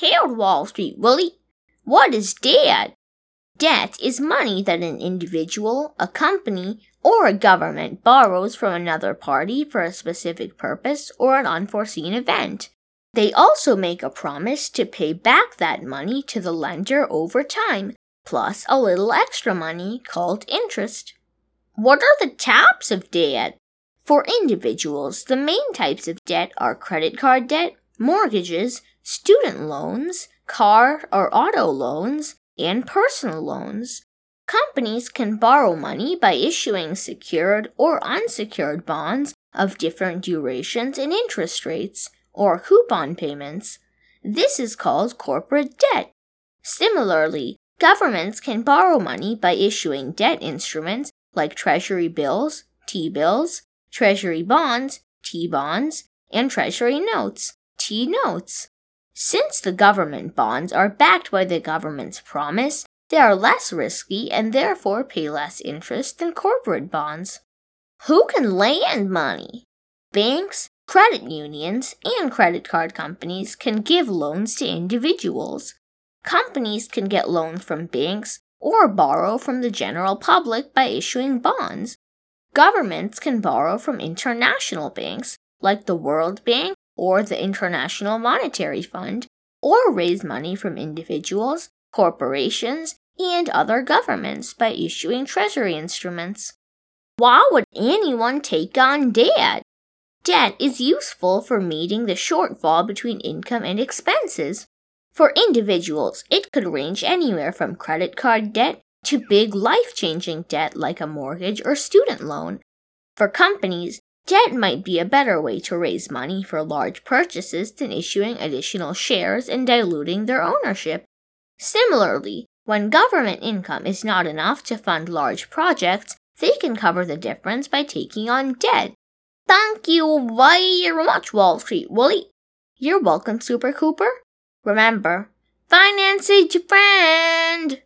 Hail Wall Street, Willie! What is debt? Debt is money that an individual, a company, or a government borrows from another party for a specific purpose or an unforeseen event. They also make a promise to pay back that money to the lender over time, plus a little extra money called interest. What are the types of debt? For individuals, the main types of debt are credit card debt, mortgages, student loans, car or auto loans, and personal loans. Companies can borrow money by issuing secured or unsecured bonds of different durations and interest rates or coupon payments. This is called corporate debt. Similarly, governments can borrow money by issuing debt instruments like treasury bills, T bills, treasury bonds, T bonds, and treasury notes, T notes. Since the government bonds are backed by the government's promise, they are less risky and therefore pay less interest than corporate bonds. Who can lend money? Banks, Credit unions and credit card companies can give loans to individuals. Companies can get loans from banks or borrow from the general public by issuing bonds. Governments can borrow from international banks like the World Bank or the International Monetary Fund, or raise money from individuals, corporations, and other governments by issuing treasury instruments. Why would anyone take on debt? Debt is useful for meeting the shortfall between income and expenses. For individuals, it could range anywhere from credit card debt to big life changing debt like a mortgage or student loan. For companies, debt might be a better way to raise money for large purchases than issuing additional shares and diluting their ownership. Similarly, when government income is not enough to fund large projects, they can cover the difference by taking on debt Thank you very much, Wall Street Willie. You're welcome, Super Cooper. Remember, finance is your friend.